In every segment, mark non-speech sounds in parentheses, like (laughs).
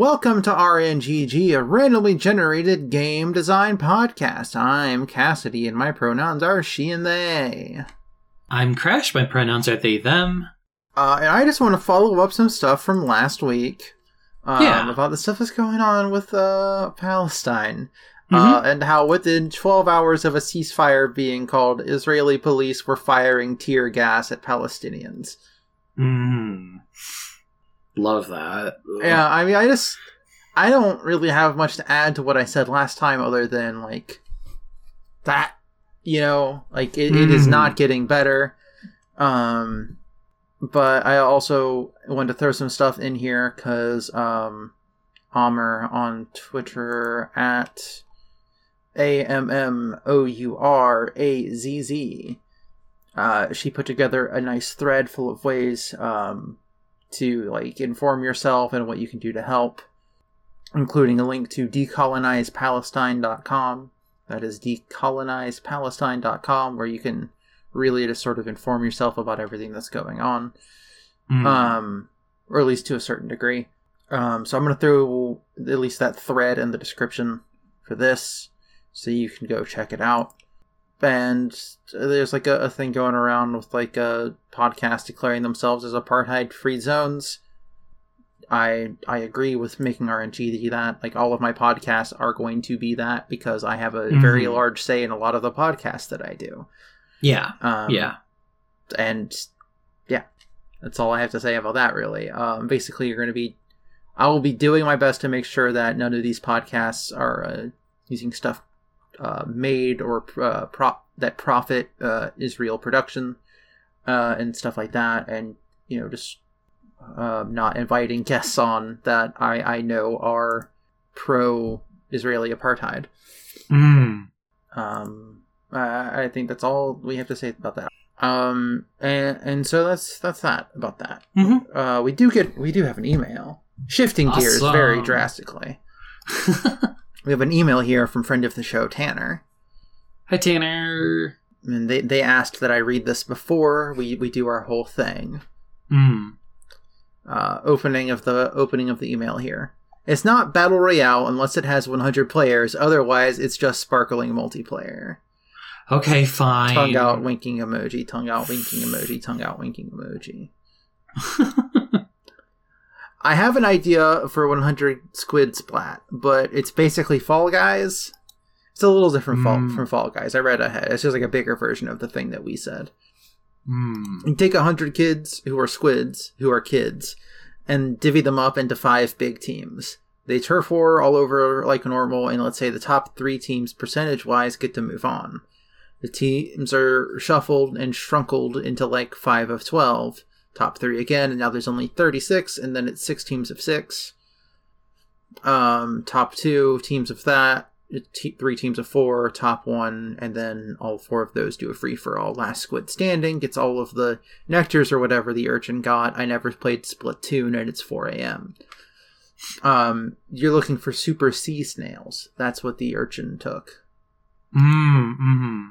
Welcome to RNGG, a randomly generated game design podcast. I'm Cassidy, and my pronouns are she and they. I'm Crash. My pronouns are they, them. Uh, and I just want to follow up some stuff from last week. Um, Yeah. About the stuff that's going on with uh, Palestine. Mm-hmm. Uh, and how within 12 hours of a ceasefire being called, Israeli police were firing tear gas at Palestinians. Mm. Love that. Ugh. Yeah, I mean, I just I don't really have much to add to what I said last time, other than like that. You know, like it, it is Mm. not getting better. Um, but I also wanted to throw some stuff in here because um, Amr on Twitter at a m m o u r a z z. Uh, she put together a nice thread full of ways um, to like inform yourself and what you can do to help, including a link to decolonizepalestine.com. That is decolonizepalestine.com, where you can really just sort of inform yourself about everything that's going on, Mm. um, or at least to a certain degree. Um, so I'm going to throw at least that thread in the description for this, so you can go check it out. And there's like a, a thing going around with like a podcast declaring themselves as apartheid-free zones. I I agree with making RNG that. Like all of my podcasts are going to be that because I have a very Mhm. large say in a lot of the podcasts that I do. yeah. Um, yeah. and yeah, that's all I have to say about that. Really, um, basically, you're going to be, I will be doing my best to make sure that none of these podcasts are uh, using stuff uh, made or uh, prop that profit uh, Israel production uh, and stuff like that, and you know just um, not inviting guests on that I I know are pro Israeli apartheid. Mm. Um, I I think that's all we have to say about that. Um, and and so that's that's that about that. Mhm. Uh, we do get we do have an email. Shifting gears very drastically. (laughs) We have an email here from friend of the show Tanner, Hi, Tanner. and they they asked that I read this before we we do our whole thing. Mm. Uh, opening of the opening of the email here. It's not battle royale unless it has 100 players. Otherwise, it's just sparkling multiplayer. Okay, fine. tongue out winking emoji tongue out winking emoji tongue out winking emoji (laughs) i have an idea for 100 squid splat but it's basically fall guys. It's a little different fall, Mm. from fall guys. I read ahead. It's just like a bigger version of the thing that we said. Mm. you take 100 kids who are squids who are kids and divvy them up into five big teams. They turf war all over like normal and let's say the top three teams percentage wise get to move on. The teams are shuffled and shrunkled into like 5 of 12 top three again and now there's only 36 and then it's six teams of six. Um top two teams of that three teams of four top one and then all four of those do a free for all. Last squid standing gets all of the nectars or whatever the urchin got. I never played splatoon and it's 4 a.m um you're looking for super sea snails. That's what the urchin took. Mm. Mm.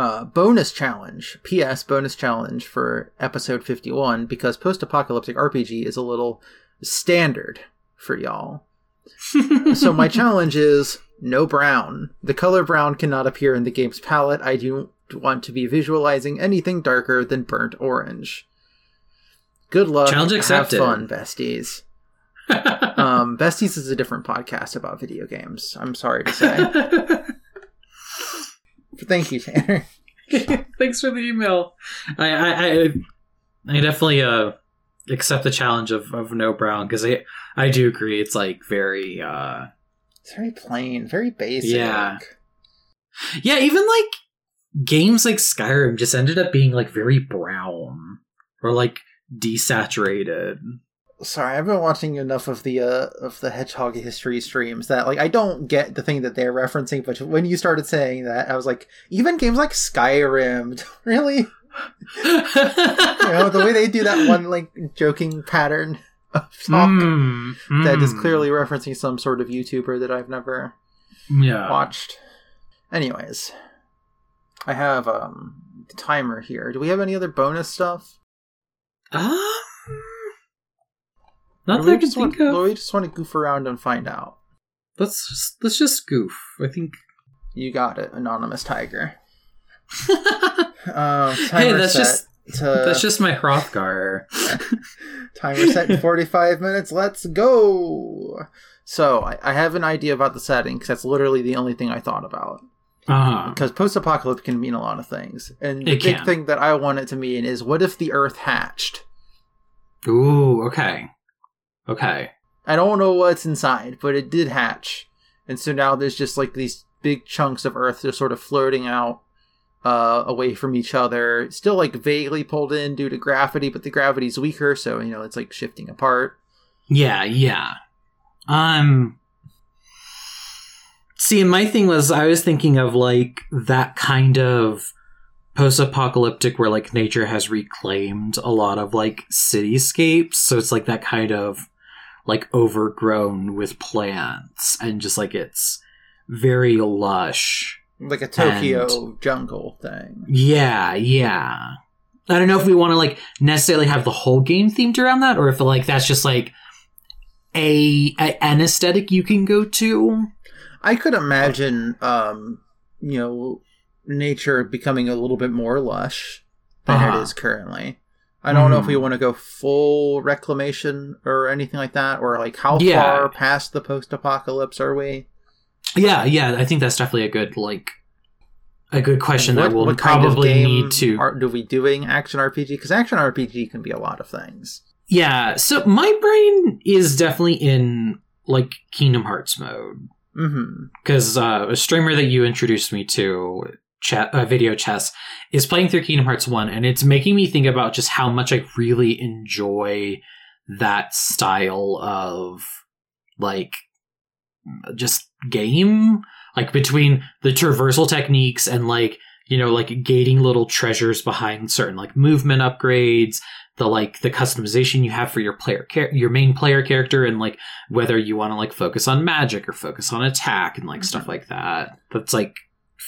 Uh, bonus challenge. P.S. Bonus challenge for episode 51 because post apocalyptic RPG is a little standard for y'all. so, my (laughs) challenge is no brown. The color brown cannot appear in the game's palette. I don't want to be visualizing anything darker than burnt orange. Good luck. Challenge Have accepted. fun, besties. (laughs) Um, besties is a different podcast about video games. I'm sorry to say. (laughs) Thank you, Tanner. (laughs) Thanks for the email. I I I, I definitely uh accept the challenge of, of no brown because I I do agree it's like very uh It's very plain, very basic. Yeah. yeah even like games like Skyrim just ended up being like very brown or like desaturated. Sorry, I've been watching enough of the uh, of the Hedgehog history streams that like I don't get the thing that they're referencing, but when you started saying that, I was like, even games like Skyrim, (laughs) really, you know, the way they do that one like joking pattern (laughs) of talk Mm, that is mm. clearly referencing some sort of YouTuber that I've never yeah. watched. Anyways, I have um the timer here. Do we have any other bonus stuff? Um, Not that I can just want, of. we just want to goof around and find out. Let's just, let's just goof. I think. You got it, anonymous tiger. (laughs) hey, Um, timer that's just to, that's just my Hrothgar. (laughs) timer set in 45 minutes. Let's go. So I, I have an idea about the setting because that's literally the only thing I thought about. Uh-huh. Because post-apocalypse can mean a lot of things, and the It big can. thing that I want it to mean is what if the Earth hatched? Ooh, okay. Okay. I don't know what's inside, but it did hatch, and so now there's just like these big chunks of Earth just sort of floating out uh, away from each other, still like vaguely pulled in due to gravity, but the gravity's weaker, so you know it's like shifting apart. Yeah, yeah. Um See, and my thing was I was thinking of like that kind of post-apocalyptic where like nature has reclaimed a lot of like cityscapes, so it's like that kind of like overgrown with plants and just like it's very lush. Like a Tokyo jungle thing. Yeah, yeah. I don't know if we want to like necessarily have the whole game themed around that, or if like that's just like a, a an aesthetic you can go to. I could imagine, um, you know, nature becoming a little bit more lush than Uh-huh. it is currently. I don't know if we Mhm. want to go full reclamation or anything like that, or like how Yeah. far past the post-apocalypse are we? Yeah, yeah. I think that's definitely a good like a good question what, that we'll what kind of probably game need to. are do we doing action RPG? Because action RPG can be a lot of things. yeah. So my brain is definitely in like Kingdom Hearts mode. hmm because uh, a streamer that you introduced me to, chat, uh, video chess, is playing through Kingdom Hearts One, and it's making me think about just how much I really enjoy that style of like just game, like between the traversal techniques and like you know like gating little treasures behind certain like movement upgrades the like the customization you have for your player char- your main player character and like whether you want to like focus on magic or focus on attack and like stuff Mhm. like that that's like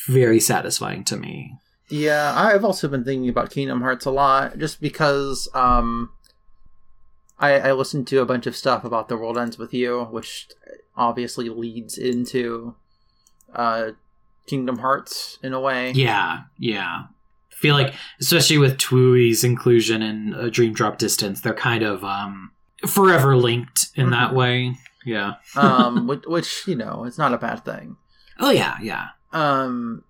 very satisfying to me Yeah, I've also been thinking about Kingdom Hearts a lot, just because um, I, I listened to a bunch of stuff about The World Ends with You, which obviously leads into uh, Kingdom Hearts in a way. yeah yeah I feel like especially with TWEWY's inclusion in uh, dream drop distance they're kind of um forever linked in that Mhm. way yeah um, (laughs) which, which you know, it's not a bad thing. oh yeah yeah Um,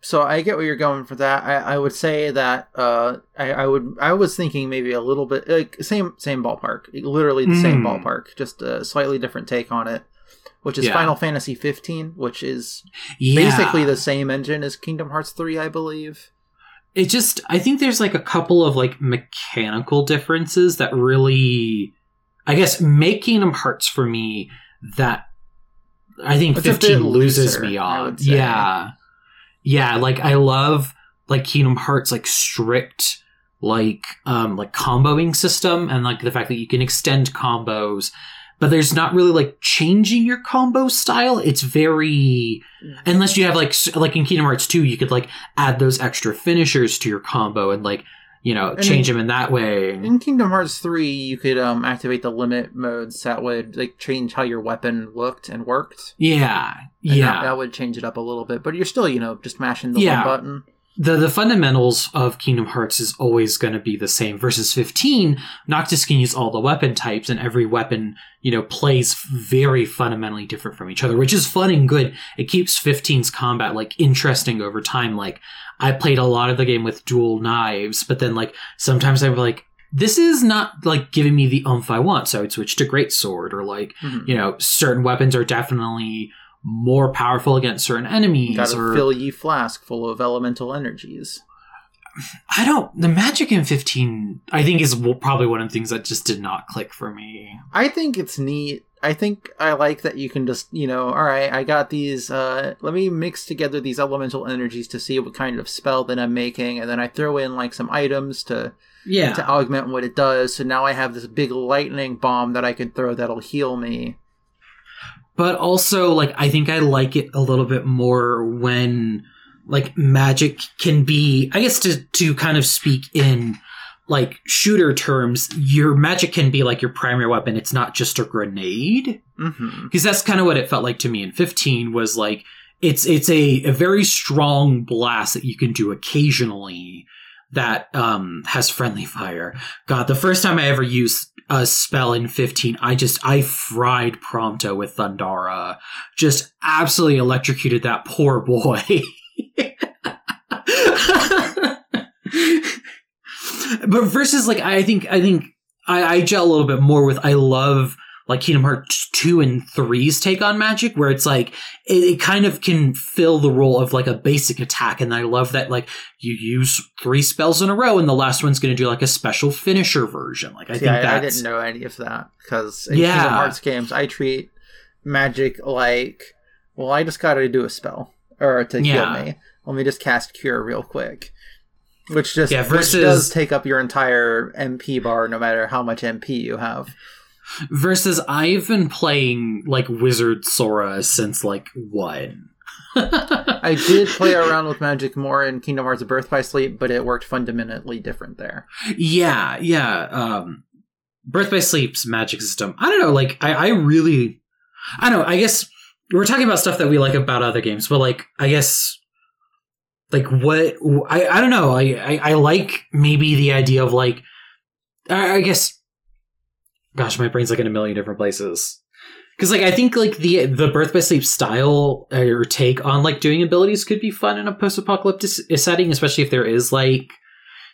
so I get where you're going for that. I, I would say that uh, I, I would I was thinking maybe a little bit like same same ballpark, literally the same Mm. ballpark, just a slightly different take on it, which is Yeah. Final Fantasy 15, which is yeah basically the same engine as Kingdom Hearts 3, I believe. it just i think there's like a couple of like mechanical differences that really i guess make kingdom hearts for me that i think It's 15 loses looser, me on yeah. Yeah like i love like kingdom hearts like strict like um like comboing system and like the fact that you can extend combos but there's not really like changing your combo style. It's very unless you have like like in Kingdom Hearts 2 you could like add those extra finishers to your combo and like you know And change in- them in that way In Kingdom Hearts 3, you could um, activate the limit modes that would like change how your weapon looked and worked. yeah And yeah that, that would change it up a little bit, but you're still, you know, just mashing the Yeah. one button. The the fundamentals of Kingdom Hearts is always going to be the same. Versus 15 Noctis can use all the weapon types and every weapon you know plays very fundamentally different from each other which is fun and good. It keeps 15's combat like interesting over time. Like I played a lot of the game with dual knives but then like sometimes I'm like this is not like giving me the umph I want. So I'd switch to great sword or like Mhm. you know certain weapons are definitely more powerful against certain enemies Got a or fill ye flask full of elemental energies. I don't. The magic in fifteen, I think, is probably one of the things that just did not click for me. I think it's neat. I think I like that you can just, you know, all right, I got these, uh, let me mix together these elemental energies to see what kind of spell that I'm making, and then I throw in like some items to, Yeah, to augment what it does, so now I have this big lightning bomb that I can throw that'll heal me. But also like I think I like it a little bit more when like magic can be. I guess to to kind of speak in like shooter terms, your magic can be like your primary weapon. It's not just a grenade because that's kind of what it felt like to me in 15 was like it's it's a, a very strong blast that you can do occasionally that um has friendly fire god the first time i ever used a spell in 15 i just i fried prompto with thundara. Just absolutely electrocuted that poor boy. (laughs) But versus like i think i think I, I gel a little bit more with i love like Kingdom Hearts 2 and 3's take on magic, where it's like, it, it, kind of can fill the role of like a basic attack. And I love that, like, you use three spells in a row, and the last one's going to do like a special finisher version. Like, I See, think I, I didn't know any of that because in Yeah. Kingdom Hearts games, I treat magic like, well, I just got to do a spell or to Yeah. heal me. Let me just cast Cure real quick, which just Yeah, which does take up your entire MP bar, no matter how much MP you have. Versus, I've been playing like Wizard Sora since like one. I did play around with magic more in Kingdom Hearts Birth by Sleep, but it worked fundamentally different there. Yeah, yeah. Um, Birth by Sleep's magic system. I don't know. Like, I, I really, I don't know. I guess we're talking about stuff that we like about other games, but like, I guess, like, what I, I don't know. I, I, I like maybe the idea of like, I, I guess, gosh, my brain's like in a million different places. Because like I think like the the Birth by Sleep style uh, or take on like doing abilities could be fun in a post apocalyptic setting, especially if there is like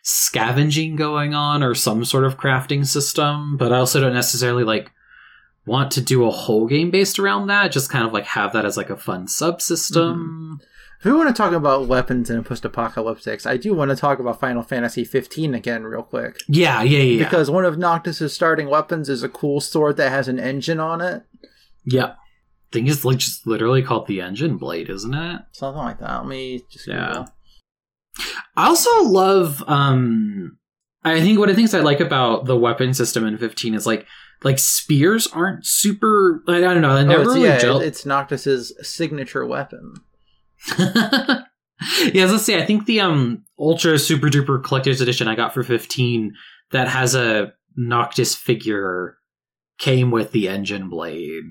scavenging going on or some sort of crafting system, but I also don't necessarily like want to do a whole game based around that. Just kind of like have that as like a fun subsystem. If we want to talk about weapons in a post-apocalyptics, I do want to talk about Final Fantasy 15 again, real quick. Yeah, yeah, yeah. Because one of Noctis's starting weapons is a cool sword that has an engine on it. yeah. Thing is like just literally called the engine blade, isn't it? Something like that. Let me just Yeah. I also love um I think one of the things I like about the weapon system in 15 is like like spears aren't super I don't know, they Oh, it's, really yeah, gel. it's Noctis's signature weapon. (laughs) yeah, let's see. I think the um ultra super duper collector's edition I got for 15 that has a Noctis figure came with the engine blade.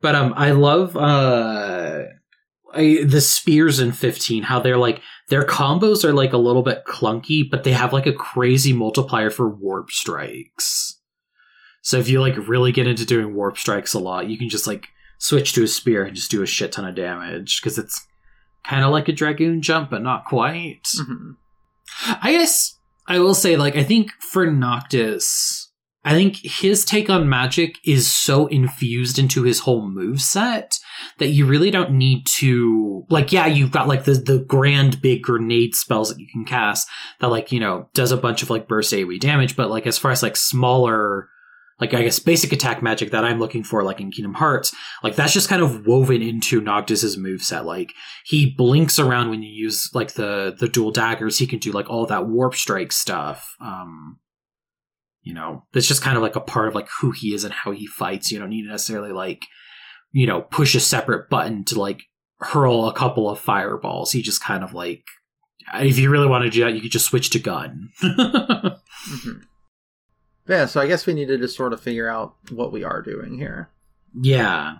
But um I love uh I, the spears in 15 how they're like their combos are like a little bit clunky but they have like a crazy multiplier for warp strikes. So if you like really get into doing warp strikes a lot, you can just like switch to a spear and just do a shit ton of damage because it's kind of like a dragoon jump, but not quite. Mhm. I guess I will say, like, I think for Noctis, I think his take on magic is so infused into his whole move set that you really don't need to like yeah you've got like the the grand big grenade spells that you can cast that like you know does a bunch of like burst AoE damage but like as far as like smaller like I guess basic attack magic that I'm looking for like in Kingdom Hearts like that's just kind of woven into Noctis's moveset. Like he blinks around when you use like the the dual daggers. He can do like all that warp strike stuff um you know? That's just kind of like a part of like who he is and how he fights. You don't need to necessarily like you know push a separate button to like hurl a couple of fireballs. He just kind of like if you really want to do that you could just switch to gun. (laughs) Mhm. Yeah, so I guess we needed to sort of figure out what we are doing here. yeah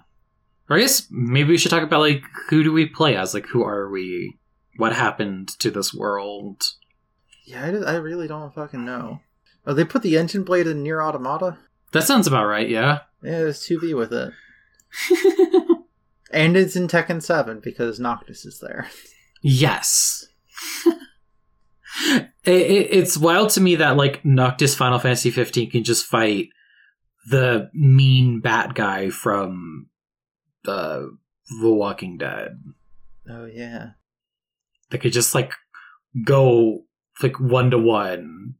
or i guess maybe we should talk about like who do we play as like who are we what happened to this world Yeah, I, just- I really don't fucking know. Oh, they put the engine blade in NieR Automata? that sounds about right yeah Yeah, there's 2B with it. (laughs) And it's in Tekken 7 because Noctis is there. Yes. (laughs) it, it, it's wild to me that like Noctis Final Fantasy 15 can just fight the mean bat guy from uh, The Walking Dead. Oh, yeah. That could just like go like one to one.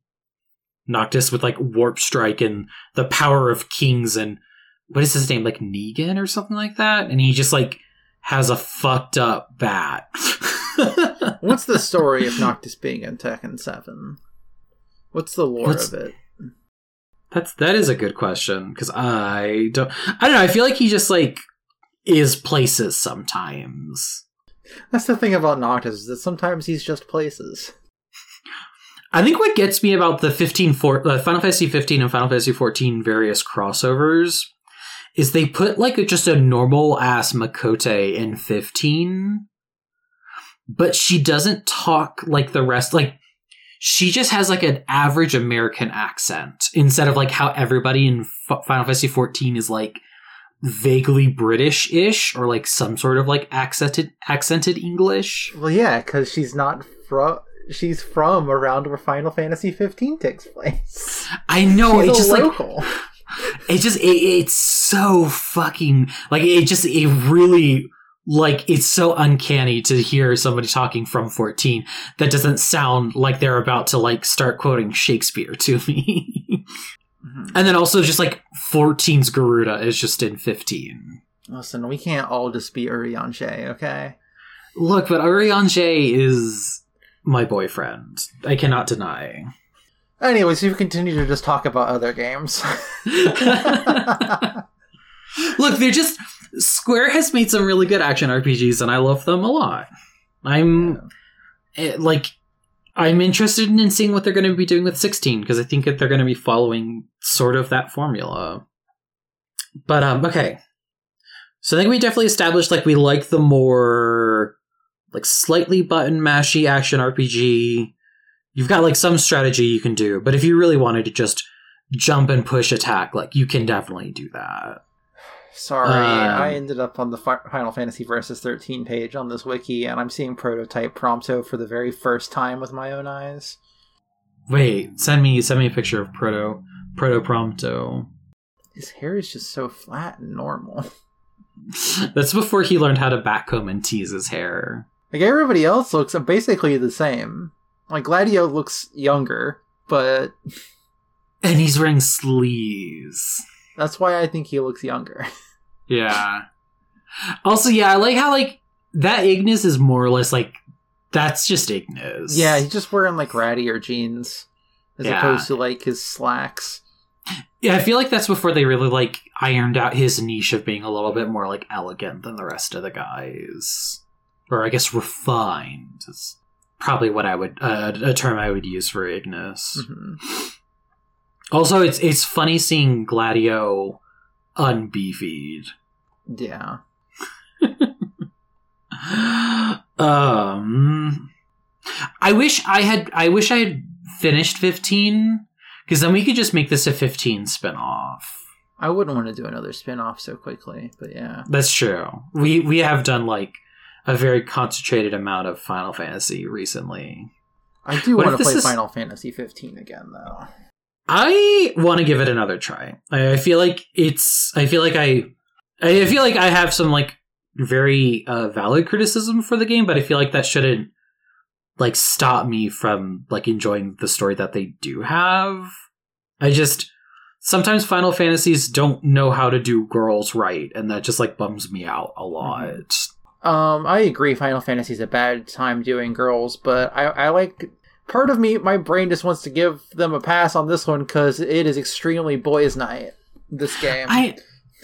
Noctis with like warp strike and the power of kings and what is his name like Negan or something like that and he just like has a fucked up bat. (laughs) What's the story of Noctis being in Tekken 7? What's the lore What's- of it? That's that is a good question because I don't I don't know I feel like he just like is places sometimes. That's the thing about Noctis, is that sometimes he's just places. I think what gets me about the 15 for, uh, Final Fantasy 15 and Final Fantasy 14 various crossovers is they put like a, just a normal ass Miqo'te in 15, but she doesn't talk like the rest. Like she just has like an average American accent instead of like how everybody in F- Final Fantasy 14 is like vaguely British-ish or like some sort of like accented accented English. Well, yeah, because she's not from. She's from around where Final Fantasy 15 takes place. I know she's it's just like local. it just it, it's so fucking like it just it really like it's so uncanny to hear somebody talking from 14 that doesn't sound like they're about to like start quoting shakespeare to me Mhm. and then also just like 14's garuda is just in 15 Listen, we can't all just be Urianger, okay? look but Urianger is my boyfriend i cannot deny Anyways, you continue to just talk about other games. (laughs) (laughs) Look, they're just Square has made some really good action RPGs, and I love them a lot. I'm eh, like, I'm interested in seeing what they're going to be doing with 16 because I think that they're going to be following sort of that formula. But um, okay, so I think we definitely established like we like the more like slightly button mashy action RPG. You've got like some strategy you can do, but if you really wanted to just jump and push attack, like you can definitely do that. Sorry, Um, I ended up on the Final Fantasy Versus 13 page on this wiki, and I'm seeing prototype Prompto for the very first time with my own eyes. Wait, send me send me a picture of Proto Proto Prompto. His hair is just so flat and normal. (laughs) That's before he learned how to backcomb and tease his hair. Like everybody else looks basically the same. Like Gladio looks younger, but (laughs) And he's wearing sleeves. that's why I think he looks younger. (laughs) Yeah. Also, yeah, I like how like that Ignis is more or less like that's just Ignis. yeah, he's just wearing like rattier jeans as Yeah. opposed to like his slacks. Yeah, I feel like that's before they really like ironed out his niche of being a little bit more like elegant than the rest of the guys, or I guess refined is probably what I would uh, a term I would use for Ignis. Mhm. Also, it's it's funny seeing Gladio unbeefied. Yeah. (laughs) um, I wish I had. I wish I had finished fifteen because then we could just make this a fifteen spinoff. I wouldn't want to do another spin-off so quickly, but yeah. That's true. We we have done like a very concentrated amount of Final Fantasy recently. I do What want to play is- Final Fantasy 15 again though. I want to give it another try. I, I feel like it's. I feel like I. I feel like I have some like very uh, valid criticism for the game, but I feel like that shouldn't like stop me from like enjoying the story that they do have. I just sometimes Final Fantasies don't know how to do girls right, and that just like bums me out a lot. Um, I agree. Final Fantasy's a bad time doing girls, but I, I like. Part of me, my brain just wants to give them a pass on this one because it is extremely boys' night. This game. I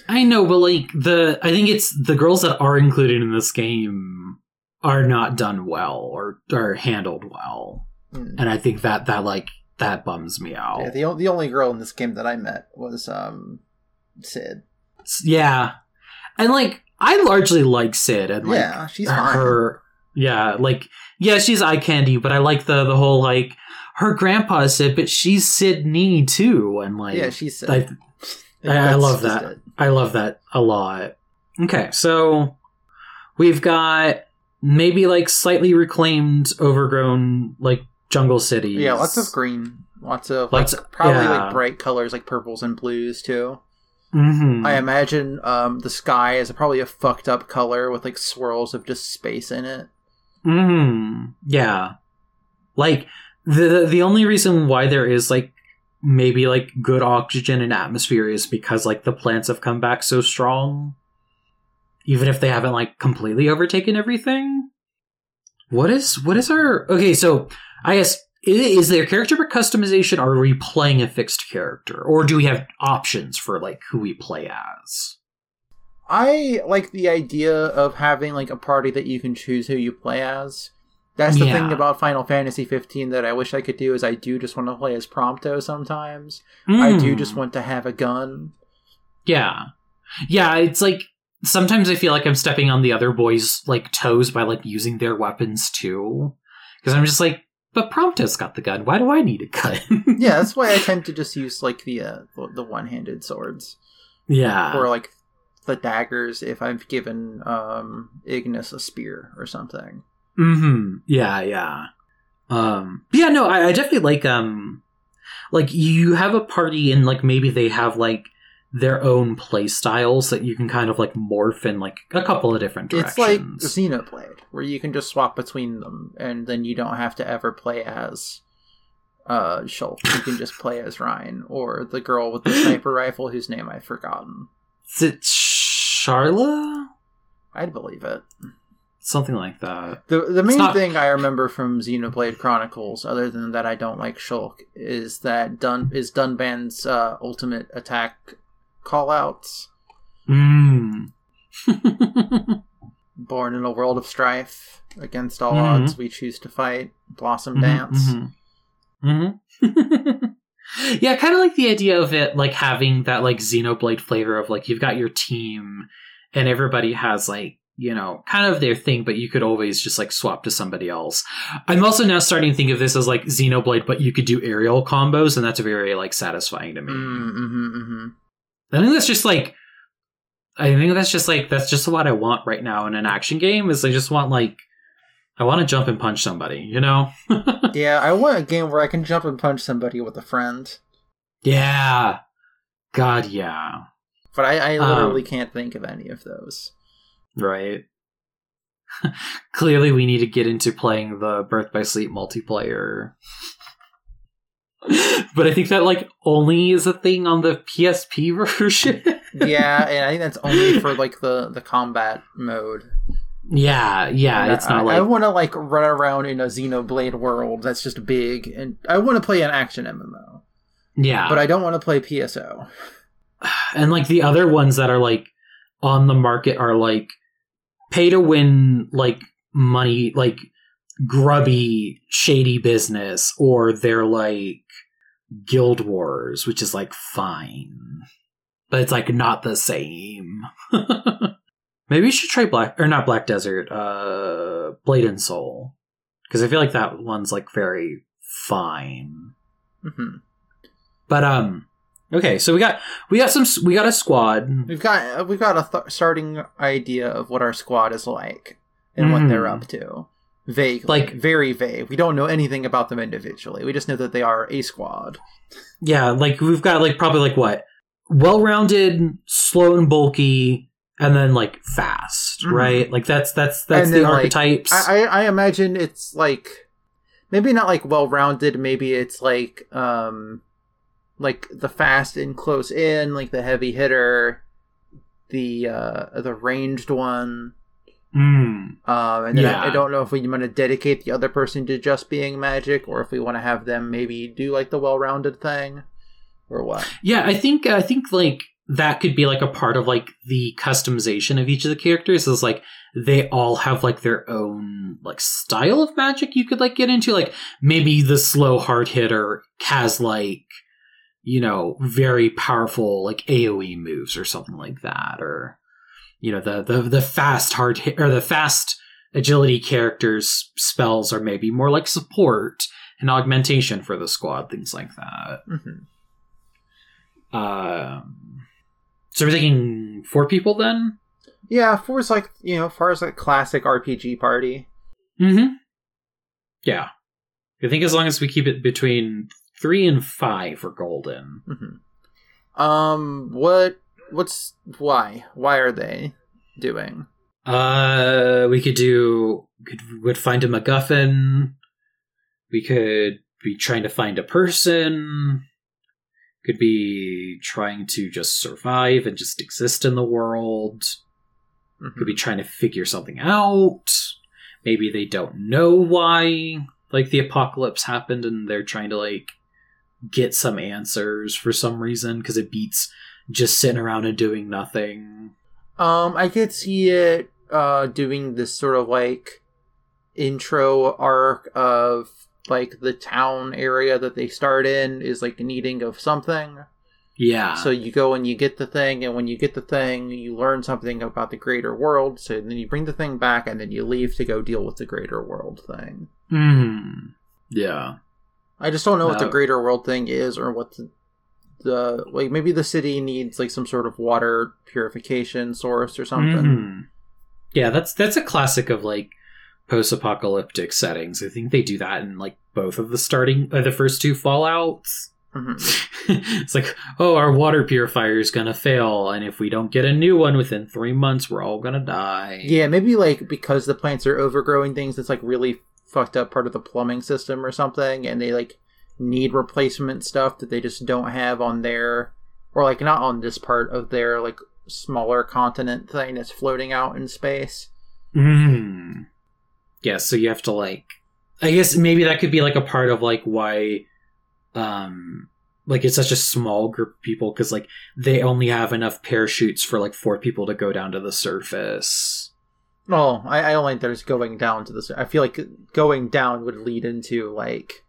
I know, but like the I think it's the girls that are included in this game are not done well or are handled well, Hmm. and I think that that like that bums me out. Yeah, the the only girl in this game that I met was um, Cid. Yeah, and like I largely like Cid and like yeah, she's fine. Yeah, like yeah, she's eye candy, but I like the the whole like her grandpa is Cid, but she's Cidney too, and like yeah, she's Cid. I, I, I love that. it. I love that a lot. Okay, so we've got maybe like slightly reclaimed, overgrown like jungle cities. Yeah, lots of green, lots of Lots- like, probably yeah. like bright colors like purples and blues too. Mhm. I imagine um, the sky is probably a fucked up color with like swirls of just space in it. Mhm. Yeah. Like the the only reason why there is like maybe like good oxygen and atmosphere is because like the plants have come back so strong. Even if they haven't like completely overtaken everything. What is what is our Okay, so I guess is there character customization are we playing a fixed character or do we have options for like who we play as? I like the idea of having like a party that you can choose who you play as. That's the Yeah. thing about Final Fantasy 15 that I wish I could do is I do just want to play as Prompto sometimes. I do Mm. just want to have a gun. Yeah. Yeah, it's like sometimes I feel like I'm stepping on the other boys' like toes by like using their weapons too. Because I'm just like, but Prompto's got the gun. Why do I need a gun? Yeah, that's why I (laughs) tend to just use like the uh, the, the one-handed swords yeah. or like the daggers if I've given um Ignis a spear or something. Mm-hmm. Yeah, yeah. Um yeah, no, I, I definitely like um like you have a party and like maybe they have like their own play styles that you can kind of like morph in like a couple of different It's like directions. Xenoblade, where you can just swap between them, and then you don't have to ever play as uh Shulk. You can just (laughs) play as Reyn or the girl with the sniper rifle whose name I've forgotten. Is it Sharla? I'd believe it. Something like that. The the main not- thing I remember from Xenoblade Chronicles, other than that I don't like Shulk, is that Dun is Dunban's uh, ultimate attack callouts. Mm. (laughs) Born in a world of strife, against all Mhm. odds we choose to fight. Blossom dance. hmm (laughs) (gasps) yeah, kind of like the idea of it like having that like Xenoblade flavor of like you've got your team and everybody has like you know kind of their thing, but you could always just like swap to somebody else. I'm also now starting to think of this as like Xenoblade, but you could do aerial combos, and that's very like satisfying to me. Mm, mhm, mhm. I think that's just like I think that's just like that's just what I want right now in an action game is I just want like I want to jump and punch somebody, you know? (laughs) Yeah, I want a game where I can jump and punch somebody with a friend. yeah. God, yeah. But I, I Um, literally can't think of any of those. Right. (laughs) Clearly we need to get into playing the Birth by Sleep multiplayer. (laughs) but I think that like only is a thing on the PSP version. yeah, and I think that's only for like the the combat mode. Yeah, yeah, And it's I, not like I want to like run around in a Xenoblade world that's just big, and I want to play an action MMO, yeah. but I don't want to play PSO. (sighs) and like the other ones that are like on the market are like pay to win like money like grubby shady business or they're like guild wars which is like fine but it's like not the same (laughs) maybe you should try black or not black desert uh blade and soul because i feel like that one's like very fine hmm but um okay so we got we got some we got a squad We've got we've got a th- starting idea of what our squad is like and what they're Mhm. up to. Vague, Like- like very vague. We don't know anything about them individually. We just know that they are a squad. Yeah, like we've got like probably like what? Well rounded, slow and bulky, and then like fast, Mhm. right? Like that's that's that's the then, like, archetypes. I, I imagine it's like maybe not like well rounded. Maybe it's like um like the fast and close in, like the heavy hitter, the uh the ranged one. Mm. Um, and then I, I don't know if we want to dedicate the other person to just being magic, or if we want to have them maybe do like the well-rounded thing, or what. Yeah, I think I think like that could be like a part of like the customization of each of the characters is like they all have like their own like style of magic you could like get into. Like maybe the slow hard hitter has like you know very powerful like AoE moves or something like that or you know the the the fast hard hit or the fast agility characters spells are maybe more like support and augmentation for the squad things like that. Hmm um, so we're thinking four people then. Yeah, four is like you know, far as like classic RPG party. Mm-hmm. Yeah, I think as long as we keep it between three and five for golden. hmm Um, what? What's why? Why are they doing? Uh, we could do could would find a MacGuffin. We could be trying to find a person. Could be trying to just survive and just exist in the world. Mhm. could be trying to figure something out. Maybe they don't know why like the apocalypse happened and they're trying to like get some answers for some reason because it beats just sitting around and doing nothing. Um, I could see it uh doing this sort of like intro arc of like the town area that they start in is like needing of something. Yeah. So you go and you get the thing, and when you get the thing, you learn something about the greater world. So then you bring the thing back, and then you leave to go deal with the greater world thing. Hmm. Yeah. I just don't know what the greater world thing is, or what the, the like. Maybe the city needs like some sort of water purification source or something. Mhm. Yeah, that's that's a classic of like post-apocalyptic settings. I think they do that in like both of the starting uh, the first two Fallout's. Mhm. (laughs) it's like, oh, our water purifier is gonna fail, and if we don't get a new one within three months, we're all gonna die. Yeah, maybe like because the plants are overgrowing things, it's like really fucked up part of the plumbing system or something, and they like need replacement stuff that they just don't have on their, or like not on this part of their like smaller continent thing that's floating out in space. Mm. Yeah, so you have to like I guess maybe that could be like a part of like why um like it's such a small group of people because like they only have enough parachutes for like four people to go down to the surface. No, I, I don't think there's going down to this. I feel like going down would lead into like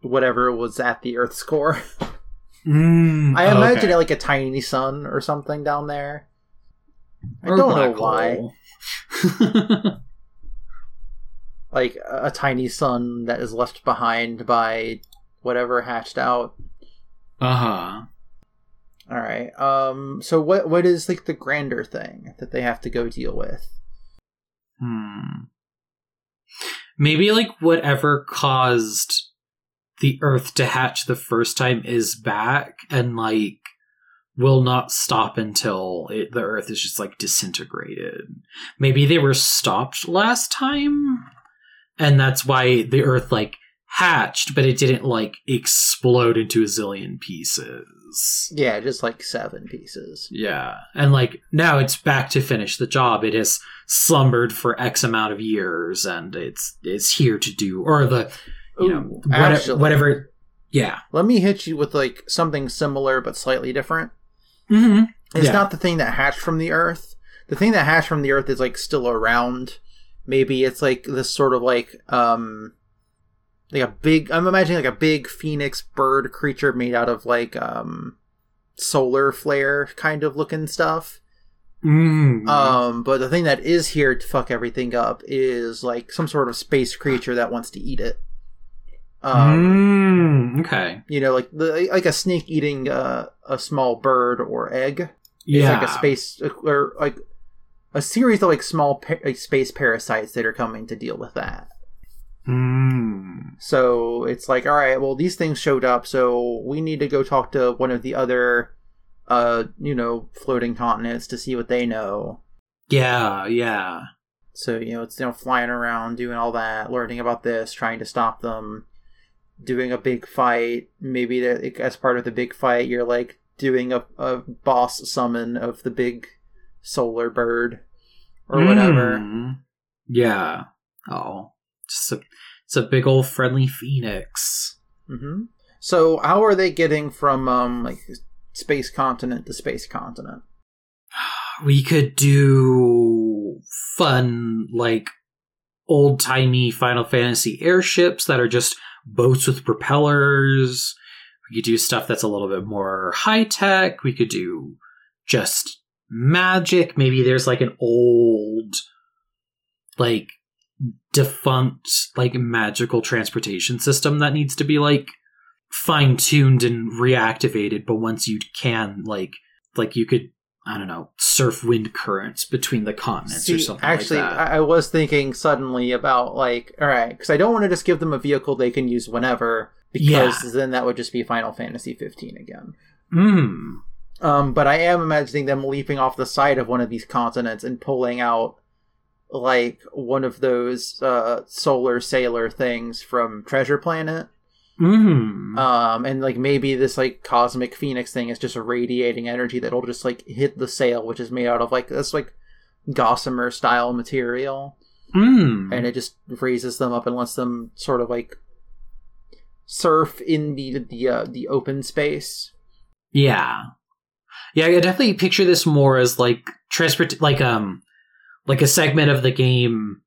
whatever was at the Earth's core. (laughs) Mm, I imagine it like a tiny sun or something down there. I Or don't know why. (laughs) like a, tiny sun that is left behind by whatever hatched out. uh-huh. All right. Um. So what what is like the grander thing that they have to go deal with? Hmm. Maybe like whatever caused the Earth to hatch the first time is back and like will not stop until it, the Earth is just like disintegrated. Maybe they were stopped last time and that's why the Earth like hatched, but it didn't like explode into a zillion pieces. Yeah, just like seven pieces. Yeah. And like now it's back to finish the job. It has slumbered for X amount of years and it's it's here to do or the you know Ooh, what- actually- whatever yeah. Let me hit you with like something similar but slightly different. Mm-hmm. It's Yeah. not the thing that hatched from the earth. The thing that hatched from the earth is like still around. Maybe it's like this sort of like um like a big I'm imagining like a big phoenix bird creature made out of like um solar flare kind of looking stuff. Mm. Um but the thing that is here to fuck everything up is like some sort of space creature that wants to eat it. Um Mm, okay. you know like the like a snake eating uh, a small bird or egg. It's Yeah. like a space or like a series of like small pa- space parasites that are coming to deal with that. Mm. So it's like, all right, well, these things showed up, so we need to go talk to one of the other, uh, you know, floating continents to see what they know. Yeah, yeah. So you know, it's you know flying around, doing all that, learning about this, trying to stop them, doing a big fight. Maybe that as part of the big fight, you're like doing a, a boss summon of the big solar bird or whatever. Mm. Yeah. Oh. Just a it's a big old friendly phoenix. hmm So how are they getting from um like space continent to space continent? (sighs) we could do fun like old timey Final Fantasy airships that are just boats with propellers. We could do stuff that's a little bit more high tech. We could do just magic. Maybe there's like an old, like defunct, like magical transportation system that needs to be like fine tuned and reactivated. But once you can, like, like you could I don't know, surf wind currents between the continents or something actually, like that. I, I was thinking suddenly about like, all right, because I don't want to just give them a vehicle they can use whenever, because Yeah. then that would just be Final Fantasy 15 again. Mm. Um, but I am imagining them leaping off the side of one of these continents and pulling out like one of those uh, solar sailor things from Treasure Planet. Mm. Um, and like maybe this like cosmic phoenix thing is just a radiating energy that'll just like hit the sail, which is made out of like this like gossamer style material, mm. and it just raises them up and lets them sort of like surf in the the uh, the open space. Yeah. Yeah, I definitely picture this more as like transport like um like a segment of the game.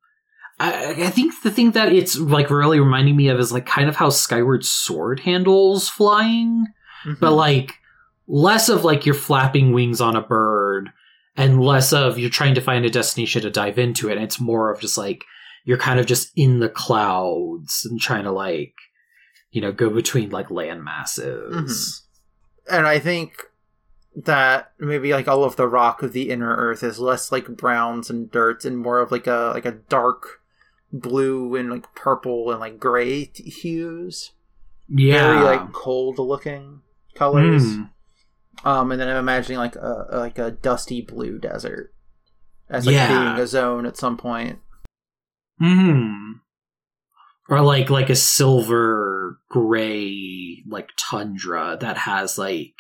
I, I think the thing that it's like really reminding me of is like kind of how Skyward Sword handles flying, Mhm. but like less of like you're flapping wings on a bird and less of you're trying to find a destination to dive into it. It's more of just like you're kind of just in the clouds and trying to like you know go between like land masses. and I think that maybe like all of the rock of the inner earth is less like browns and dirt and more of like a like a dark blue and like purple and like gray t- hues Yeah, very like cold looking colors Mm. um and then i'm imagining like a a- like a dusty blue desert as like Yeah. being a zone at some point Hmm. Or like like a silver gray like tundra that has like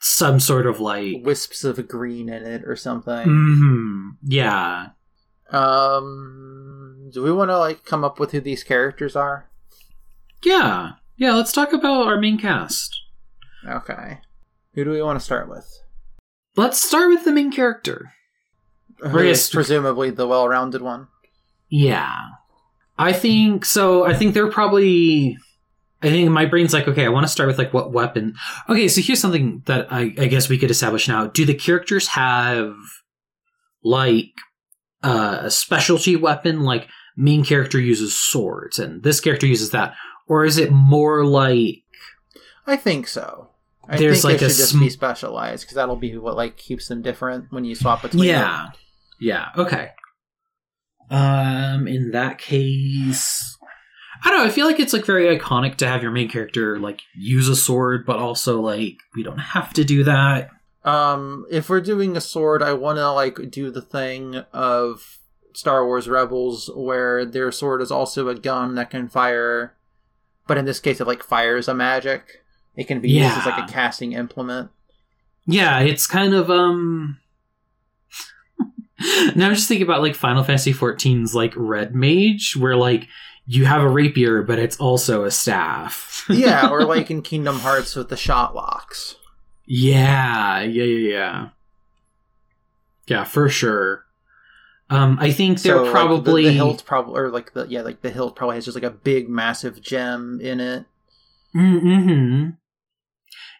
some sort of like wisps of green in it or something hmm yeah. um do we want to like come up with who these characters are Yeah. Yeah, let's talk about our main cast. okay who do we want to start with Let's start with the main character. Who is presumably the well-rounded one. Yeah. I think so I think they're probably I think my brain's like, okay, I want to start with like what weapon. Okay, so here's something that I, I guess we could establish now. Do the characters have like uh, a specialty weapon? Like main character uses swords and this character uses that, or is it more like I think so. I There's think like a should just sm- be specialized because that'll be what like keeps them different when you swap between. yeah, them. yeah, okay. Um, in that case, I don't know. I feel like it's like very iconic to have your main character like use a sword, but also like we don't have to do that. Um, if we're doing a sword, I want to like do the thing of Star Wars Rebels where their sword is also a gun that can fire, but in this case, it like fires a magic. It can be used as like a casting implement. Yeah, it's kind of um. (laughs) now I'm just thinking about like Final Fantasy XIV's like Red Mage, where like you have a rapier, but it's also a staff. (laughs) yeah, or like in Kingdom Hearts with the shot locks. yeah, yeah, yeah, yeah. Yeah, for sure. Um, I think they're So, like, the- probably the, hilt probably or like the yeah like the hilt probably has just like a big massive gem in it. Mm-hmm.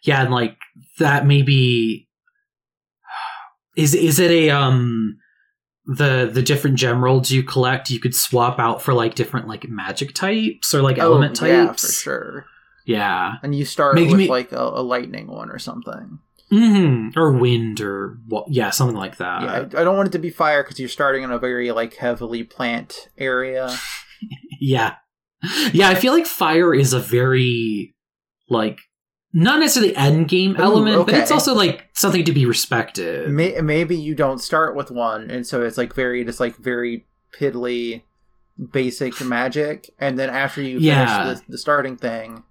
Yeah, and like that maybe (sighs) is is it a um the the different gem rolls you collect you could swap out for like different like magic types or like element Oh, yeah, types. for sure. Yeah. And you start Make with me- like a, a lightning one or something. hmm Or wind or what yeah, something like that. yeah, I, I don't want it to be fire because you're starting in a very like heavily plant area. (laughs) Yeah. Yeah, I feel like fire is a very like not necessarily end game Ooh, element, but it's also like something to be respected. May, maybe you don't start with one, and so it's like very just like very piddly, basic magic, and then after you finish Yeah. the, the starting thing,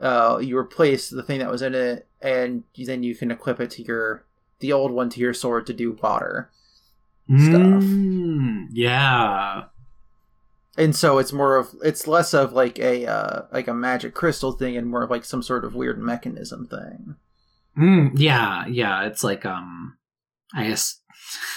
uh, you replace the thing that was in it, and then you can equip it to your the old one to your sword to do water. stuff. Mm, yeah. And so it's more of it's less of like a uh like a magic crystal thing and more of like some sort of weird mechanism thing Mm, yeah, yeah. It's like um I guess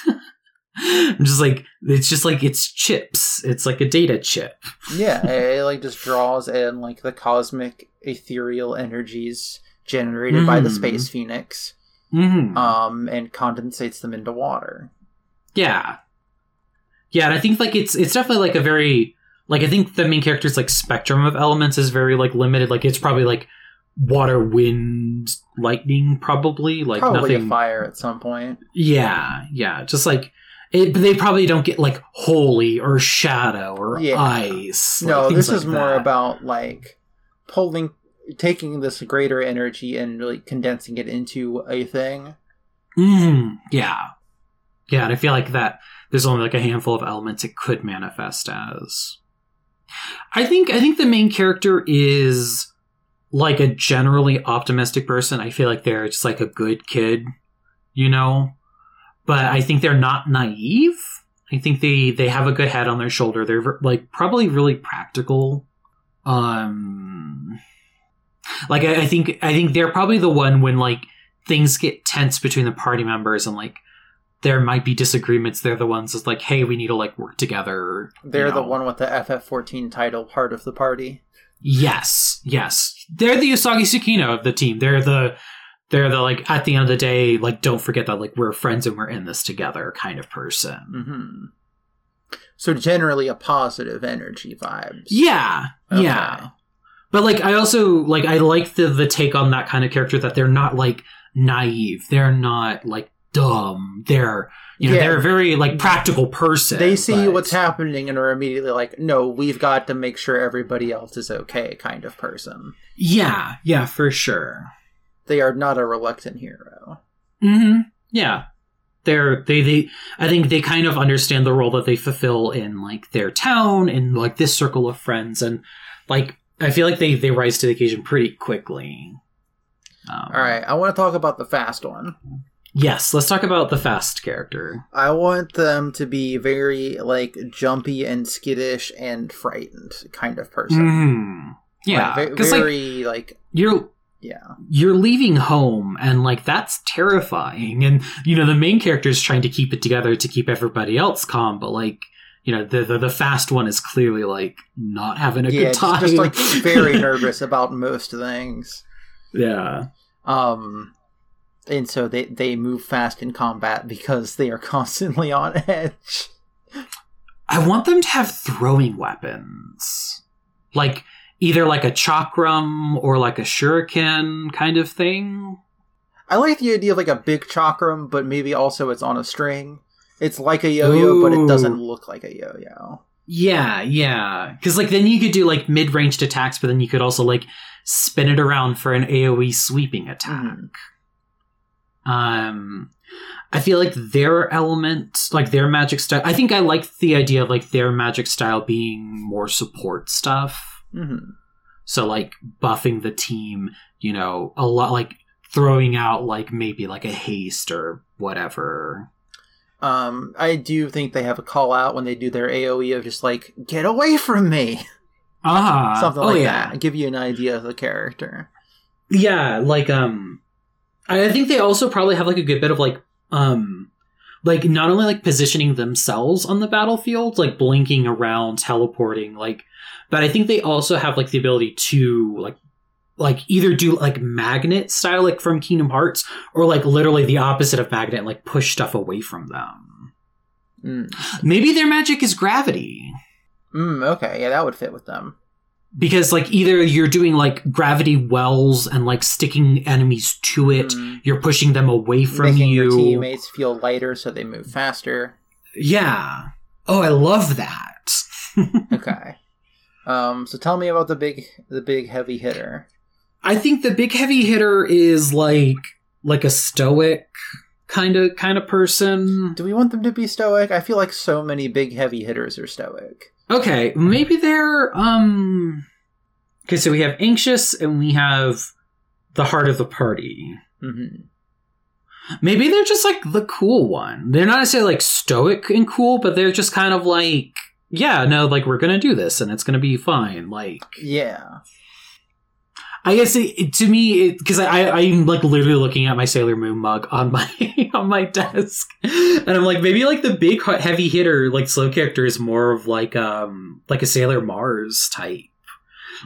(laughs) I'm just like it's just like it's chips. It's like a data chip. yeah (laughs) it, like just draws in like the cosmic ethereal energies generated by the Mm. space phoenix hmm um and condensates them into water Yeah. Yeah, and I think like it's it's definitely like a very like I think the main character's like spectrum of elements is very like limited. Like it's probably like water, wind, lightning, probably like probably nothing. a fire at some point Yeah, yeah, just like it, they probably don't get like holy or shadow or Yeah. ice. no things this is like more that. about like pulling taking this greater energy and really condensing it into a thing Mm, yeah, yeah, and I feel like that there's only like a handful of elements it could manifest as. I think I think the main character is like a generally optimistic person. I feel like they're just like a good kid, you know. But I think they're not naive. I think they they have a good head on their shoulder. They're like probably really practical. Um, like I, I think I think they're probably the one when like things get tense between the party members and like there might be disagreements, they're the ones that's like, hey, we need to like work together. They're you the one with the FF14 title part of the party. Yes, yes. They're the Usagi Tsukino of the team. They're the they're the like at the end of the day, like don't forget that like we're friends and we're in this together kind of person. hmm So generally a positive energy vibes. Yeah. Okay. Yeah. But like I also like I like the the take on that kind of character that they're not like naive. They're not like dumb. They're you know, Yeah. they're a very like practical person. They see but- what's happening and are immediately like, no, we've got to make sure everybody else is okay kind of person. Yeah, yeah, for sure. They are not a reluctant hero. Mm-hmm. Yeah. They're they they I think they kind of understand the role that they fulfill in like their town and like this circle of friends and like I feel like they they rise to the occasion pretty quickly. Um, All right, I want to talk about the fast one. Yes, let's talk about the fast character. I want them to be very like jumpy and skittish and frightened kind of person. Mm. Yeah, Like, ve- because like like you're yeah. you're leaving home and like that's terrifying and you know the main character is trying to keep it together to keep everybody else calm but like you know the the, the fast one is clearly like not having a yeah, good just, time just like very (laughs) nervous about most things. yeah Um, and so they they move fast in combat because they are (laughs) constantly on edge. i want them to have throwing weapons like either like a chakram or like a shuriken kind of thing I like the idea of like a big chakram, but maybe also it's on a string. It's like a yo-yo, but it doesn't look like a yo-yo. yeah yeah because like then you could do like mid-ranged attacks but then you could also like spin it around for an aoe sweeping attack Mhm. Um i feel like their element like their magic style i think i like the idea of like their magic style being more support stuff. Hmm so like buffing the team you know a lot like throwing out like maybe like a haste or whatever. Um, I do think they have a call out when they do their AOE of just like get away from me, ah something oh like yeah. that, give you an idea of the character. yeah like um I think they also probably have like a good bit of like um like not only like positioning themselves on the battlefield like blinking around teleporting like but i think they also have like the ability to like like either do like magnet style like from kingdom hearts or like literally the opposite of magnet like push stuff away from them Mm. maybe their magic is gravity Mm, okay, yeah, that would fit with them. Because like either you're doing like gravity wells and like sticking enemies to it Mm. you're pushing them away from Making you your teammates feel lighter so they move faster. yeah oh i love that (laughs) Okay. um, so tell me about the big, the big heavy hitter. i think the big heavy hitter is like like a stoic kind of kind of person Do we want them to be stoic? I feel like so many big heavy hitters are stoic. Okay maybe they're um okay so we have anxious and we have the heart of the party. Hmm maybe they're just like the cool one. They're not necessarily like stoic and cool but they're just kind of like yeah no like we're gonna do this and it's gonna be fine like Yeah. I guess it, to me, because I I'm like literally looking at my Sailor Moon mug (laughs) on my on my desk, and I'm like maybe like the big heavy hitter like slow character is more of like um like a Sailor Mars type.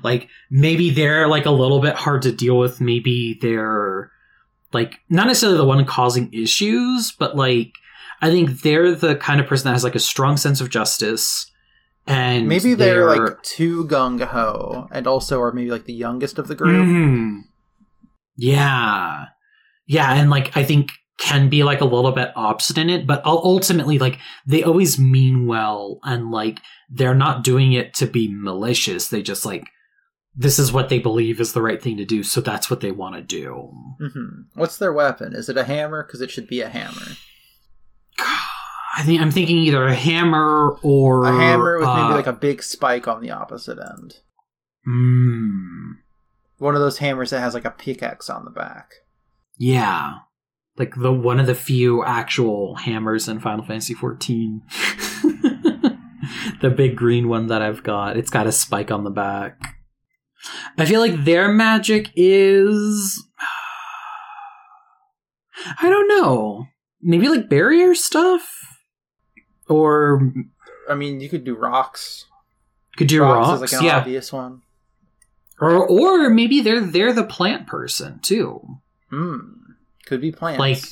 Like maybe they're like a little bit hard to deal with. Maybe they're like not necessarily the one causing issues, but like I think they're the kind of person that has like a strong sense of justice. And Maybe they're, like too gung ho, and also are maybe like the youngest of the group. Mhm. Yeah. Yeah, and like I think can be like a little bit obstinate, but ultimately like they always mean well and like they're not doing it to be malicious. They just like this is what they believe is the right thing to do, so that's what they want to do. hmm What's their weapon? Is it a hammer? Because it should be a hammer. I think I'm thinking either a hammer or A hammer with maybe uh, like a big spike on the opposite end. mm, One of those hammers that has like a pickaxe on the back. Yeah. Like the one of the few actual hammers in Final Fantasy XIV. (laughs) the big green one that I've got. It's got a spike on the back. I feel like their magic is (sighs) I don't know. maybe like barrier stuff, or I mean, you could do rocks. could do rocks, rocks. is like an yeah, obvious one. or or maybe they're they're the plant person too. Hmm. Could be plants. Like,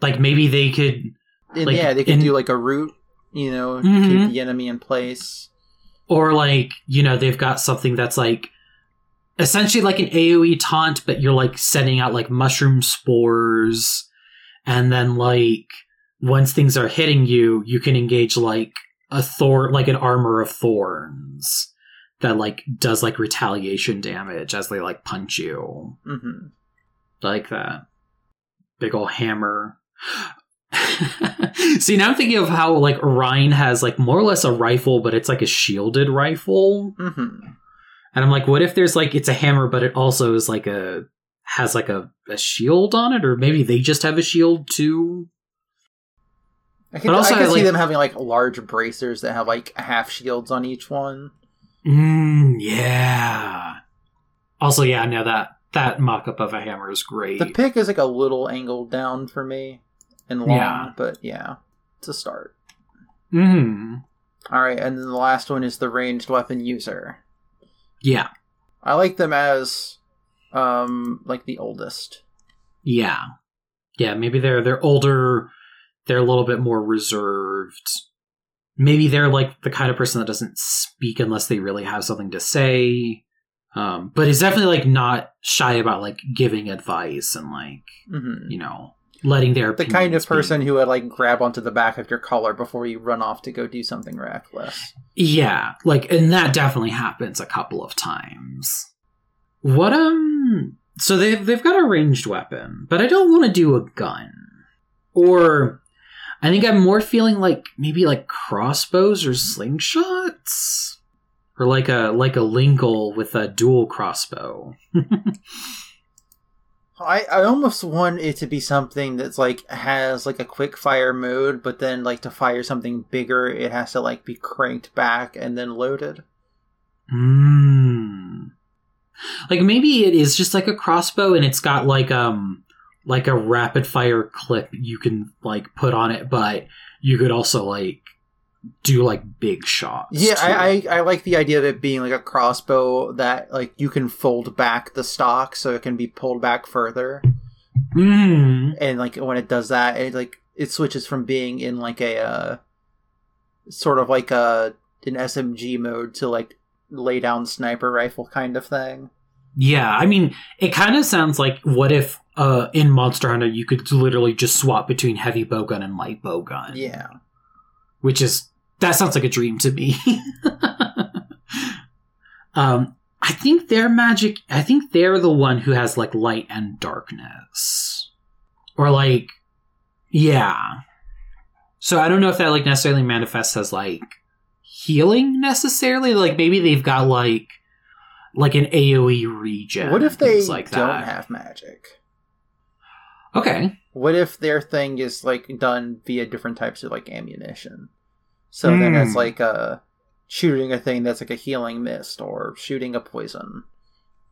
Like maybe they could. And like, yeah, they could in- do like a root. You know, Mhm. keep the enemy in place. or like you know they've got something that's like essentially like an AoE taunt, but you're like sending out like mushroom spores, and then like once things are hitting you, you can engage like a thorn, like an armor of thorns that like does like retaliation damage as they like punch you, hmm like that big old hammer. (laughs) See, now I'm thinking of how like Orion has like more or less a rifle, but it's like a shielded rifle. hmm And I'm like, what if there's like it's a hammer, but it also is like a has like a, a shield on it, or maybe they just have a shield too. I could, But also, I could see like- them having like large bracers that have like half shields on each one. Mm, yeah. Also, yeah, no that that mock up of a hammer is great. The pick is like a little angled down for me and long, Yeah. but yeah, it's a start. mm, All right, and then the last one is the ranged weapon user. yeah, I like them as um like the oldest. yeah, yeah. Maybe they're they're older. They're a little bit more reserved. Maybe they're like the kind of person that doesn't speak unless they really have something to say. Um, but is definitely like not shy about like giving advice and like hmm you know letting their The kind of be- person who would like grab onto the back of your collar before you run off to go do something reckless. Yeah, like, and that definitely happens a couple of times. What um? So they've they've got a ranged weapon, but I don't want to do a gun, or I think I'm more feeling like maybe like crossbows or slingshots, or like a like a Linkle with a dual crossbow. (laughs) I, I almost want it to be something that's like has like a quick fire mode, but then like to fire something bigger, it has to like be cranked back and then loaded. Hmm. Like maybe it is just like a crossbow and it's got like um like a rapid fire clip you can like put on it, but you could also like do like big shots. Yeah, I. I I like the idea of it being like a crossbow that like you can fold back the stock so it can be pulled back further, Hmm. and like when it does that, it like it switches from being in like a uh, sort of like a an SMG mode to like lay down sniper rifle kind of thing. Yeah, I mean, it kind of sounds like what if uh in Monster Hunter you could literally just swap between heavy bowgun and light bowgun. Yeah. which is that sounds like a dream to me. (laughs) um, I think their magic. I think they're the one who has like light and darkness, or like, yeah. So I don't know if that like necessarily manifests as like healing necessarily. Like maybe they've got like like an AOE regen. what if they like don't that. have magic? Okay. What if their thing is like done via different types of like ammunition? So then it's Hmm. like a shooting a thing that's like a healing mist or shooting a poison.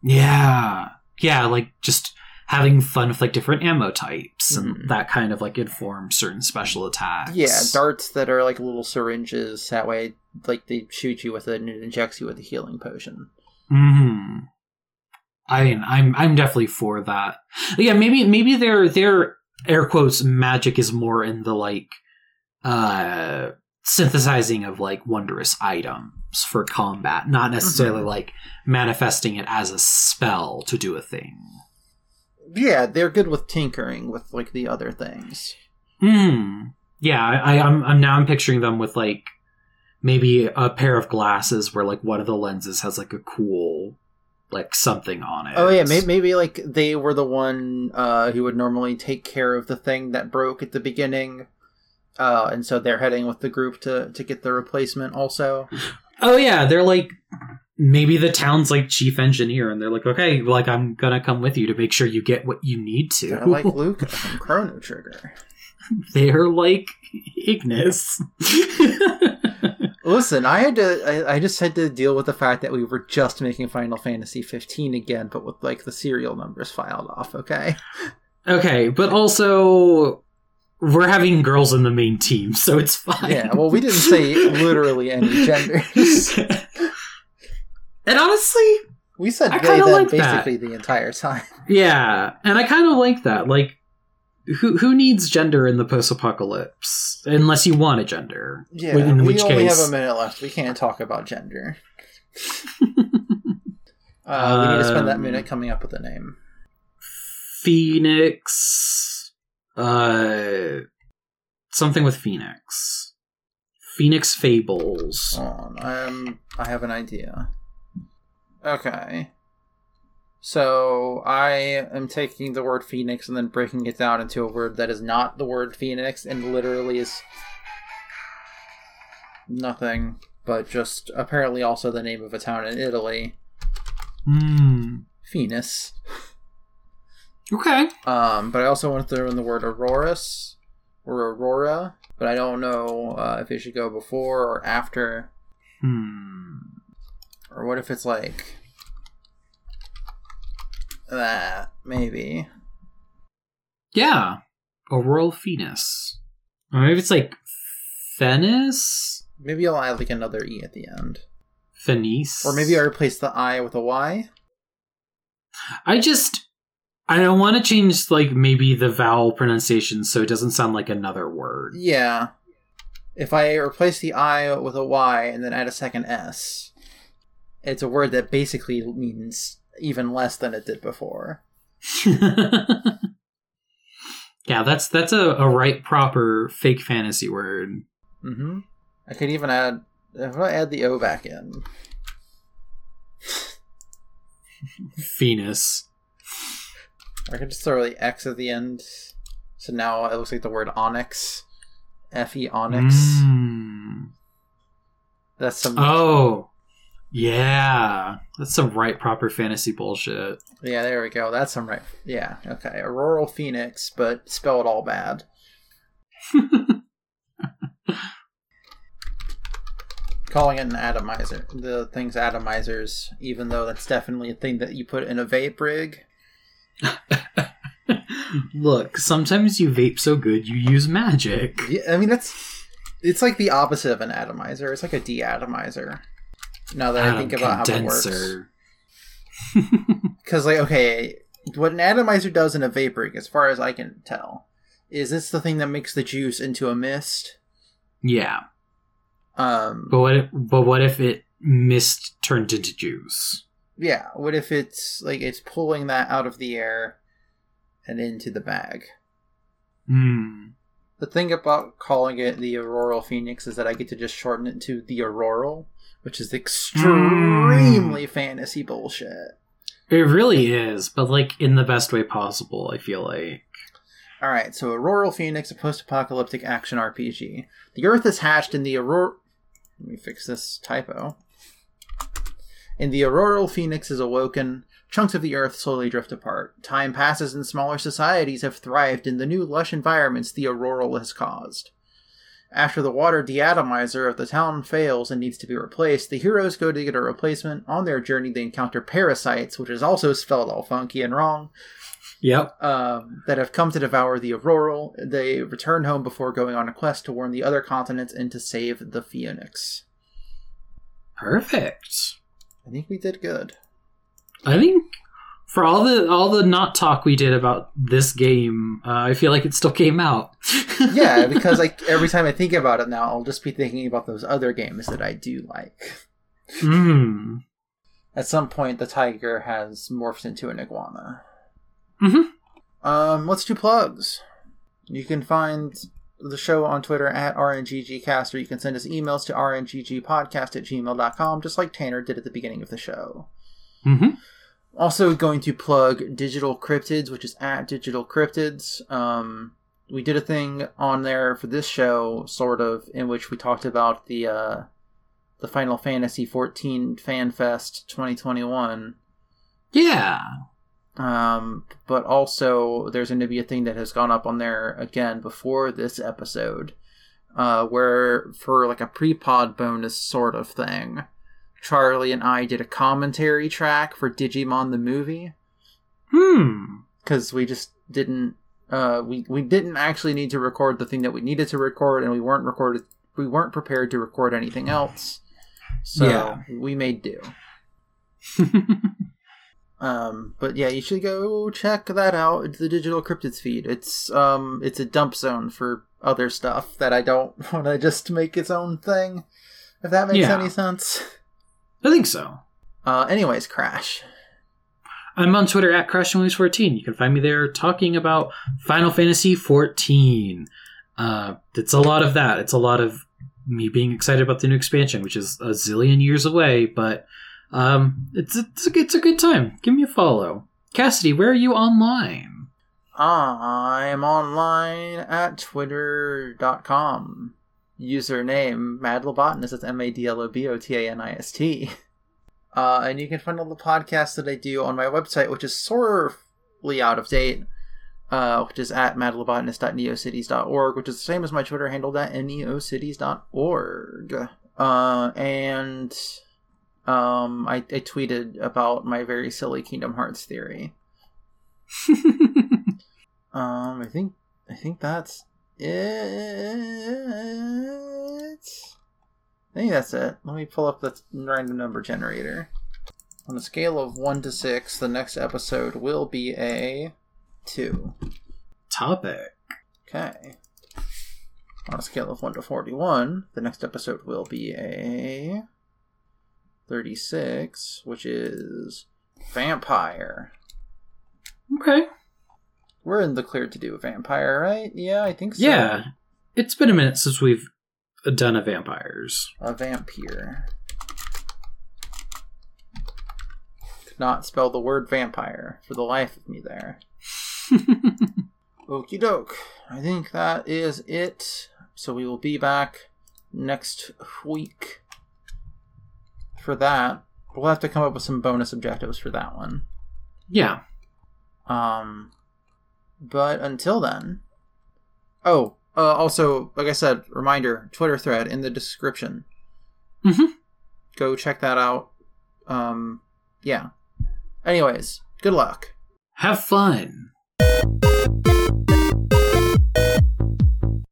Yeah. Yeah, like just having fun with like different ammo types Mhm. and that kind of like informs certain special attacks. Yeah, darts that are like little syringes. That way, like they shoot you with it and it injects you with a healing potion. Hmm I mean, I'm I'm definitely for that. Yeah, maybe maybe their their air quotes magic is more in the like uh synthesizing of like wondrous items for combat, not necessarily Mhm. like manifesting it as a spell to do a thing. Yeah, they're good with tinkering with like the other things. Hmm. Yeah, I, I, I'm, I'm now I'm picturing them with like maybe a pair of glasses where like one of the lenses has like a cool like something on it. Oh yeah, maybe, maybe like they were the one uh, who would normally take care of the thing that broke at the beginning, uh, and so they're heading with the group to to get the replacement. Also, Oh yeah, they're like maybe the town's like chief engineer, and they're like, okay, like I'm gonna come with you to make sure you get what you need to. They're like (laughs) Lucca from Chrono Trigger. they're like Ignis. (laughs) Listen, I had to. I, I just had to deal with the fact that we were just making Final Fantasy 15 again, but with like the serial numbers filed off. Okay. okay, but also we're having girls in the main team, so it's fine. Yeah, well, we didn't say literally any (laughs) genders. and honestly, We said I they kinda them like that. basically the entire time. yeah, and I kind of like that. Like, who who needs gender in the post-apocalypse unless you want a gender? Yeah, in we which only case, have a minute left. We can't talk about gender. (laughs) Uh, we need to spend that Um, minute coming up with a name. Phoenix, uh, something with Phoenix, Phoenix Fables. On, um, I have an idea. Okay. So I am taking the word phoenix and then breaking it down into a word that is not the word phoenix and literally is nothing but just apparently also the name of a town in Italy. Hmm. Phoenix. Okay. Um, but I also want to throw in the word Auroras or Aurora, but I don't know uh, if it should go before or after, Hmm. or what if it's like that, maybe. Yeah. Auroral Phoenix. Or maybe it's like Phenis? Maybe I'll add like another E at the end. Phenice? Or maybe I replace the I with a Y. I just. I don't want to change, like, maybe the vowel pronunciation so it doesn't sound like another word. Yeah. If I replace the I with a Y and then add a second S, it's a word that basically means even less than it did before. (laughs) yeah, that's that's a, a right proper fake fantasy word. Mm-hmm. I could even add if I add the O back in. (laughs) Venus. I could just throw the X at the end. So now it looks like the word onyx. F E onyx. Mm. That's some Oh. Yeah. That's some right proper fantasy bullshit. Yeah, there we go. That's some right yeah, okay. Auroral Phoenix, but spelled all bad. (laughs) Calling it an atomizer. The thing's atomizers, even though that's definitely a thing that you put in a vape rig. (laughs) Look, sometimes you vape so good you use magic. Yeah, I mean that's it's like the opposite of an atomizer. It's like a deatomizer. Now that I think Atom about how it works. (laughs) Because, like, okay, what an atomizer does in a vape rig, as far as I can tell, is it's the thing that makes the juice into a mist. Yeah. Um, But what if, but what if it mist turned into juice? yeah. What if it's like it's pulling that out of the air and into the bag? Hmm. The thing about calling it the Auroral Phoenix is that I get to just shorten it to the Auroral, which is extremely hmm. fantasy bullshit. It really is, but like in the best way possible, I feel like. All right, so Auroral Phoenix, a post-apocalyptic action RPG. The Earth is hatched in the Aurora. Let me fix this typo. In the Auroral Phoenix is awoken. Chunks of the Earth slowly drift apart. Time passes, and smaller societies have thrived in the new lush environments the Auroral has caused. After the water deatomizer of the town fails and needs to be replaced, the heroes go to get a replacement. On their journey, they encounter parasites, which is also spelled all funky and wrong, Yep. um, that have come to devour the Auroral. They return home before going on a quest to warn the other continents and to save the Phoenix. Perfect. I think we did good. I think for all the all the not talk we did about this game, uh, I feel like it still came out. (laughs) Yeah, because like every time I think about it now, I'll just be thinking about those other games that I do like. Hmm. At some point, the tiger has morphed into an iguana. Mhm. Um, let's do plugs. You can find the show on Twitter at RNGGcast, or you can send us emails to rnggpodcast at gmail.com, just like Tanner did at the beginning of the show. hmm Also, going to plug Digital Cryptids, which is at Digital Cryptids. Um, we did a thing on there for this show, sort of, in which we talked about the uh, the Final Fantasy XIV Fan Fest 2021. Yeah. Um, but also, there's going to be a thing that has gone up on there again before this episode, uh, where for like a pre-pod bonus sort of thing, Charlie and I did a commentary track for Digimon the movie Hmm. because we just didn't uh, we we didn't actually need to record the thing that we needed to record, and we weren't recorded. We weren't prepared to record anything else, so Yeah. we made do. (laughs) Um, but yeah, you should go check that out. It's the digital cryptids feed. It's um, it's a dump zone for other stuff that I don't (laughs) want to just make its own thing. If that makes Yeah. any sense. I think so. Uh, anyways, crash. I'm on Twitter at CrashNoise14. You can find me there talking about Final Fantasy 14. Uh, it's a lot of that. It's a lot of me being excited about the new expansion, which is a zillion years away, but um, it's, it's, a, it's a good time. Give me a follow. Cassidy, where are you online? I'm online at twitter.com. Username Madlobotanist. That's M A D L O B O T A N I S T. (laughs) Uh, and you can find all the podcasts that I do on my website, which is sorely out of date, uh, which is at madlobotanist.neocities.org, which is the same as my Twitter handle at neocities.org. Uh, and um, I, I tweeted about my very silly Kingdom Hearts theory. (laughs) Um, I think I think that's it. I think that's it. Let me pull up the random number generator. On a scale of one to six, the next episode will be a two. Topic. Okay. On a scale of one to forty-one, the next episode will be a thirty-six, which is vampire. Okay. We're in the clear to do a vampire, right? Yeah, I think so. Yeah. It's been a minute since we've done a vampires. A vampire. Could not spell the word vampire for the life of me there. (laughs) Okie doke. I think that is it. So we will be back next week for that. We'll have to come up with some bonus objectives for that one. yeah. Um, but until then, oh, uh, also, like I said, reminder: Twitter thread in the description. Mhm. Go check that out. Um, yeah. Anyways, good luck. Have fun.